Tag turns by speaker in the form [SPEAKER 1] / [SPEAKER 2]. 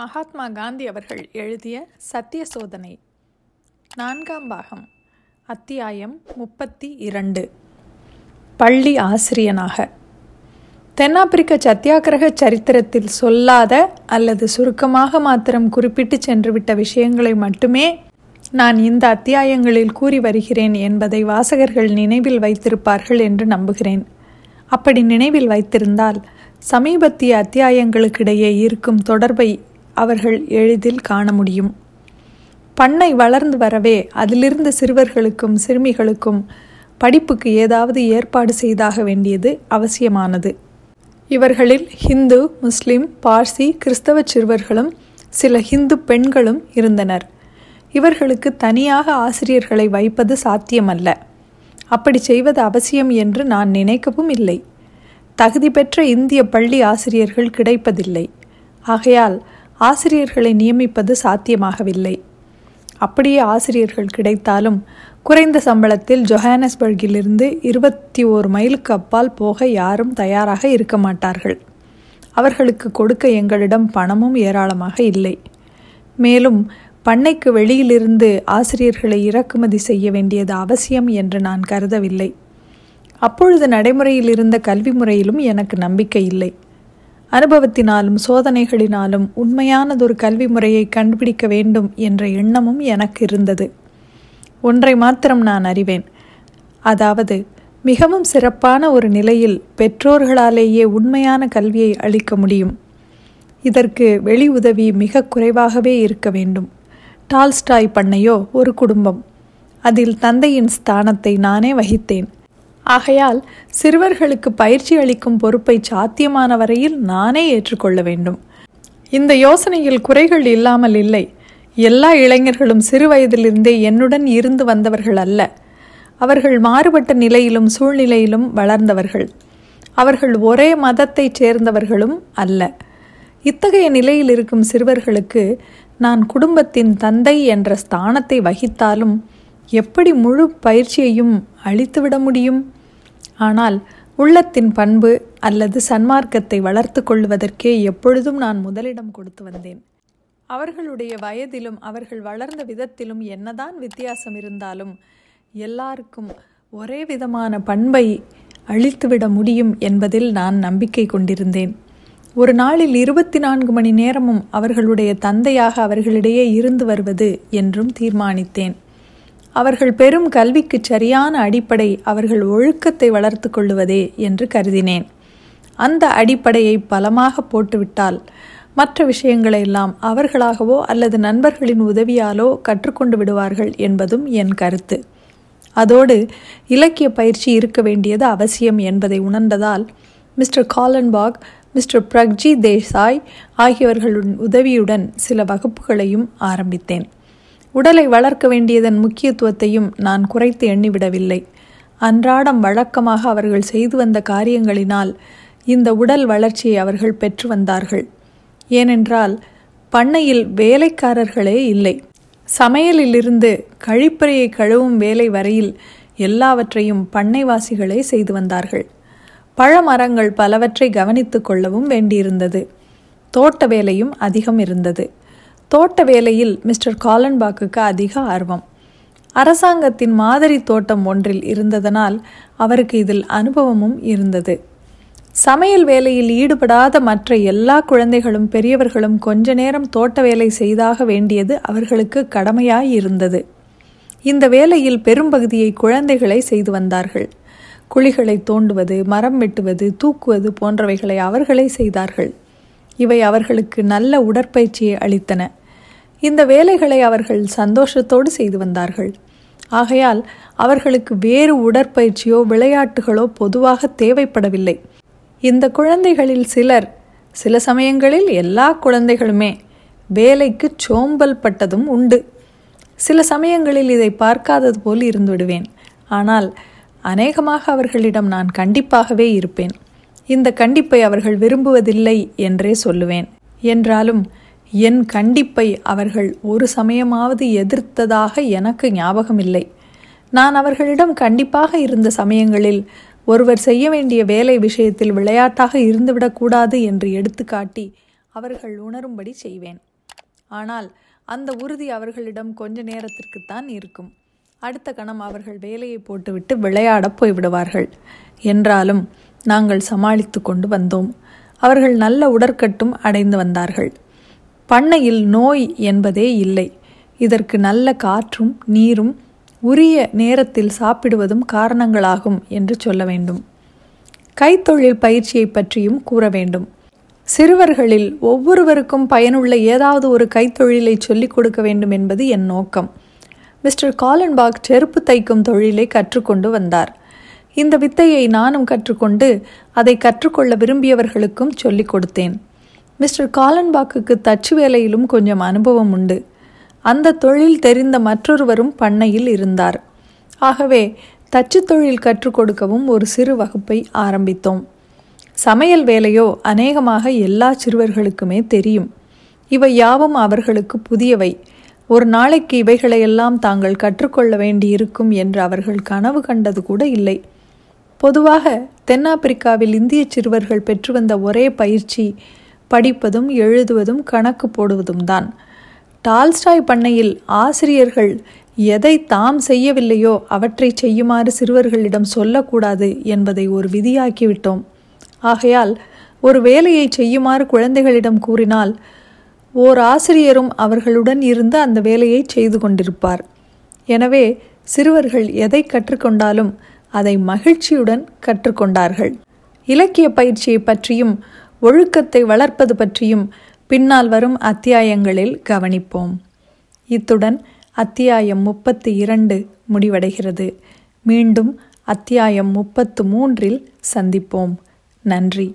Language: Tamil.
[SPEAKER 1] மகாத்மா காந்தி அவர்கள் எழுதிய சத்திய சோதனை நான்காம் பாகம் அத்தியாயம் முப்பத்தி இரண்டு பள்ளி ஆசிரியனாக தென்னாப்பிரிக்க சத்தியாகிரக சரித்திரத்தில் சொல்லாத அல்லது சுருக்கமாக மாத்திரம் குறிப்பிட்டு சென்றுவிட்ட விஷயங்களை மட்டுமே நான் இந்த அத்தியாயங்களில் கூறி வருகிறேன் என்பதை வாசகர்கள் நினைவில் வைத்திருப்பார்கள் என்று நம்புகிறேன் அப்படி நினைவில் வைத்திருந்தால் சமீபத்திய அத்தியாயங்களுக்கிடையே இருக்கும் தொடர்பை அவர்கள் எளிதில் காண முடியும் பண்ணை வளர்ந்து வரவே அதிலிருந்து சிறுவர்களுக்கும் சிறுமிகளுக்கும் படிப்புக்கு ஏதாவது ஏற்பாடு செய்தாக வேண்டியது அவசியமானது இவர்களில் ஹிந்து முஸ்லிம் பார்சி கிறிஸ்தவ சிறுவர்களும் சில ஹிந்து பெண்களும் இருந்தனர் இவர்களுக்கு தனியாக ஆசிரியர்களை வைப்பது சாத்தியமல்ல அப்படி செய்வது அவசியம் என்று நான் நினைக்கவும் இல்லை தகுதி பெற்ற இந்திய பள்ளி ஆசிரியர்கள் கிடைப்பதில்லை ஆகையால் ஆசிரியர்களை நியமிப்பது சாத்தியமாகவில்லை அப்படியே ஆசிரியர்கள் கிடைத்தாலும் குறைந்த சம்பளத்தில் ஜொஹானஸ்பர்கிலிருந்து இருபத்தி ஓர் மைலுக்கு அப்பால் போக யாரும் தயாராக இருக்க மாட்டார்கள் அவர்களுக்கு கொடுக்க எங்களிடம் பணமும் ஏராளமாக இல்லை மேலும் பண்ணைக்கு வெளியிலிருந்து ஆசிரியர்களை இறக்குமதி செய்ய வேண்டியது அவசியம் என்று நான் கருதவில்லை அப்பொழுது நடைமுறையில் இருந்த கல்வி முறையிலும் எனக்கு நம்பிக்கை இல்லை அனுபவத்தினாலும் சோதனைகளினாலும் உண்மையானதொரு கல்வி முறையை கண்டுபிடிக்க வேண்டும் என்ற எண்ணமும் எனக்கு இருந்தது ஒன்றை மாத்திரம் நான் அறிவேன் அதாவது மிகவும் சிறப்பான ஒரு நிலையில் பெற்றோர்களாலேயே உண்மையான கல்வியை அளிக்க முடியும் இதற்கு வெளி உதவி மிக குறைவாகவே இருக்க வேண்டும் டால்ஸ்டாய் பண்ணையோ ஒரு குடும்பம் அதில் தந்தையின் ஸ்தானத்தை நானே வகித்தேன் ஆகையால் சிறுவர்களுக்கு பயிற்சி அளிக்கும் பொறுப்பை சாத்தியமான வரையில் நானே ஏற்றுக்கொள்ள வேண்டும் இந்த யோசனையில் குறைகள் இல்லாமல் இல்லை எல்லா இளைஞர்களும் சிறு வயதிலிருந்தே என்னுடன் இருந்து வந்தவர்கள் அல்ல அவர்கள் மாறுபட்ட நிலையிலும் சூழ்நிலையிலும் வளர்ந்தவர்கள் அவர்கள் ஒரே மதத்தைச் சேர்ந்தவர்களும் அல்ல இத்தகைய நிலையில் இருக்கும் சிறுவர்களுக்கு நான் குடும்பத்தின் தந்தை என்ற ஸ்தானத்தை வகித்தாலும் எப்படி முழு பயிற்சியையும் அழித்துவிட முடியும் ஆனால் உள்ளத்தின் பண்பு அல்லது சன்மார்க்கத்தை வளர்த்து கொள்வதற்கே எப்பொழுதும் நான் முதலிடம் கொடுத்து வந்தேன் அவர்களுடைய வயதிலும் அவர்கள் வளர்ந்த விதத்திலும் என்னதான் வித்தியாசம் இருந்தாலும் எல்லாருக்கும் ஒரே விதமான பண்பை அழித்துவிட முடியும் என்பதில் நான் நம்பிக்கை கொண்டிருந்தேன் ஒரு நாளில் இருபத்தி நான்கு மணி நேரமும் அவர்களுடைய தந்தையாக அவர்களிடையே இருந்து வருவது என்றும் தீர்மானித்தேன் அவர்கள் பெரும் கல்விக்கு சரியான அடிப்படை அவர்கள் ஒழுக்கத்தை வளர்த்து கொள்ளுவதே என்று கருதினேன் அந்த அடிப்படையை பலமாக போட்டுவிட்டால் மற்ற எல்லாம் அவர்களாகவோ அல்லது நண்பர்களின் உதவியாலோ கற்றுக்கொண்டு விடுவார்கள் என்பதும் என் கருத்து அதோடு இலக்கிய பயிற்சி இருக்க வேண்டியது அவசியம் என்பதை உணர்ந்ததால் mister Kallenbach mister Pragji Desai ஆகியவர்களின் உதவியுடன் சில வகுப்புகளையும் ஆரம்பித்தேன் உடலை வளர்க்க வேண்டியதன் முக்கியத்துவத்தையும் நான் குறைத்து எண்ணிவிடவில்லை அன்றாடம் வழக்கமாக அவர்கள் செய்து வந்த காரியங்களினால் இந்த உடல் வளர்ச்சியை அவர்கள் பெற்று வந்தார்கள் ஏனென்றால் பண்ணையில் வேலைக்காரர்களே இல்லை சமையலிலிருந்து கழிப்பறையை கழுவும் வேலை வரையில் எல்லாவற்றையும் பண்ணைவாசிகளே செய்து வந்தார்கள் பழமரங்கள் பலவற்றை கவனித்துக் கொள்ளவும் வேண்டியிருந்தது தோட்ட வேலையும் அதிகம் இருந்தது தோட்ட வேலையில் மிஸ்டர் காலன்பாக்குக்கு அதிக ஆர்வம் அரசாங்கத்தின் மாதிரி தோட்டம் ஒன்றில் இருந்ததனால் அவருக்கு இதில் அனுபவமும் இருந்தது சமையல் வேலையில் ஈடுபடாத மற்ற எல்லா குழந்தைகளும் பெரியவர்களும் கொஞ்ச நேரம் தோட்ட வேலை செய்தாக வேண்டியது அவர்களுக்கு கடமையாய் இருந்தது இந்த வேலையில் பெரும்பகுதியை குழந்தைகளை செய்து வந்தார்கள் குழிகளை தோண்டுவது மரம் வெட்டுவது தூக்குவது போன்றவைகளை அவர்களே செய்தார்கள் இவை அவர்களுக்கு நல்ல உடற்பயிற்சியை அளித்தன இந்த வேலைகளை அவர்கள் சந்தோஷத்தோடு செய்து வந்தார்கள் ஆகையால் அவர்களுக்கு வேறு உடற்பயிற்சியோ விளையாட்டுகளோ பொதுவாக தேவைப்படவில்லை இந்த குழந்தைகளில் சிலர் சில சமயங்களில் எல்லா குழந்தைகளுமே வேலைக்கு சோம்பல் பட்டதும் உண்டு சில சமயங்களில் இதை பார்க்காதது போல் இருந்துவிடுவேன் ஆனால் அநேகமாக அவர்களிடம் நான் கண்டிப்பாகவே இருப்பேன் இந்த கண்டிப்பை அவர்கள் விரும்புவதில்லை என்றே சொல்லுவேன் என்றாலும் என் கண்டிப்பை அவர்கள் ஒரு சமயமாவது எதிர்த்ததாக எனக்கு ஞாபகமில்லை நான் அவர்களிடம் கண்டிப்பாக இருந்த சமயங்களில் ஒருவர் செய்ய வேண்டிய வேலை விஷயத்தில் விளையாட்டாக இருந்துவிடக்கூடாது என்று எடுத்துக்காட்டி அவர்கள் உணரும்படி செய்வேன் ஆனால் அந்த உறுதி அவர்களிடம் கொஞ்ச நேரத்திற்குத்தான் இருக்கும் அடுத்த கணம் அவர்கள் வேலையை போட்டுவிட்டு விளையாடப் போய்விடுவார்கள் என்றாலும் நாங்கள் சமாளித்து கொண்டு வந்தோம் அவர்கள் நல்ல உடற்கட்டும் அடைந்து வந்தார்கள் பண்ணையில் நோய் என்பதே இல்லை இதற்கு நல்ல காற்றும் நீரும் உரிய நேரத்தில் சாப்பிடுவதும் காரணங்களாகும் என்று சொல்ல வேண்டும் கைத்தொழில் பயிற்சியை பற்றியும் கூற வேண்டும் சிறுவர்களில் ஒவ்வொருவருக்கும் பயனுள்ள ஏதாவது ஒரு கைத்தொழிலை சொல்லிக் கொடுக்க வேண்டும் என்பது என் நோக்கம் மிஸ்டர் காலன்பாக் செருப்பு தைக்கும் தொழிலை கற்றுக்கொண்டு வந்தார் இந்த வித்தையை நானும் கற்றுக்கொண்டு அதை கற்றுக்கொள்ள விரும்பியவர்களுக்கும் சொல்லிக் கொடுத்தேன் மிஸ்டர் காலன்பாக்குக்கு தச்சு வேலையிலும் கொஞ்சம் அனுபவம் உண்டு அந்த தொழில் தெரிந்த மற்றொருவரும் பண்ணையில் இருந்தார் ஆகவே தச்சு தொழில் கற்றுக் கொடுக்கவும் ஒரு சிறு வகுப்பை ஆரம்பித்தோம் சமையல் வேலையோ அநேகமாக எல்லா சிறுவர்களுக்குமே தெரியும் இவை யாவும் அவர்களுக்கு புதியவை ஒரு நாளைக்கு இவைகளையெல்லாம் தாங்கள் கற்றுக்கொள்ள வேண்டியிருக்கும் என்று அவர்கள் கனவு கண்டது கூட இல்லை பொதுவாக தென்னாப்பிரிக்காவில் இந்திய சிறுவர்கள் பெற்று வந்த ஒரே பயிற்சி படிப்பதும் எழுதுவதும் கணக்கு போடுவதும் தான் டால்ஸ்டாய் பண்ணையில் ஆசிரியர்கள் எதை தாம் செய்யவில்லையோ அவற்றை செய்யுமாறு சிறுவர்களிடம் சொல்லக்கூடாது என்பதை ஒரு விதியாக்கிவிட்டோம் ஆகையால் ஒரு வேலையை செய்யுமாறு குழந்தைகளிடம் கூறினால் ஓர் ஆசிரியரும் அவர்களுடன் இருந்து அந்த வேலையை செய்து கொண்டிருப்பார் எனவே சிறுவர்கள் எதை கற்றுக்கொண்டாலும் அதை மகிழ்ச்சியுடன் கற்றுக்கொண்டார்கள் இலக்கிய பயிற்சியை பற்றியும் ஒழுக்கத்தை வளர்ப்பது பற்றியும் பின்னால் வரும் அத்தியாயங்களில் கவனிப்போம் இத்துடன் அத்தியாயம் முப்பத்தி இரண்டு முடிவடைகிறது மீண்டும் அத்தியாயம் முப்பத்து மூன்றில் சந்திப்போம் நன்றி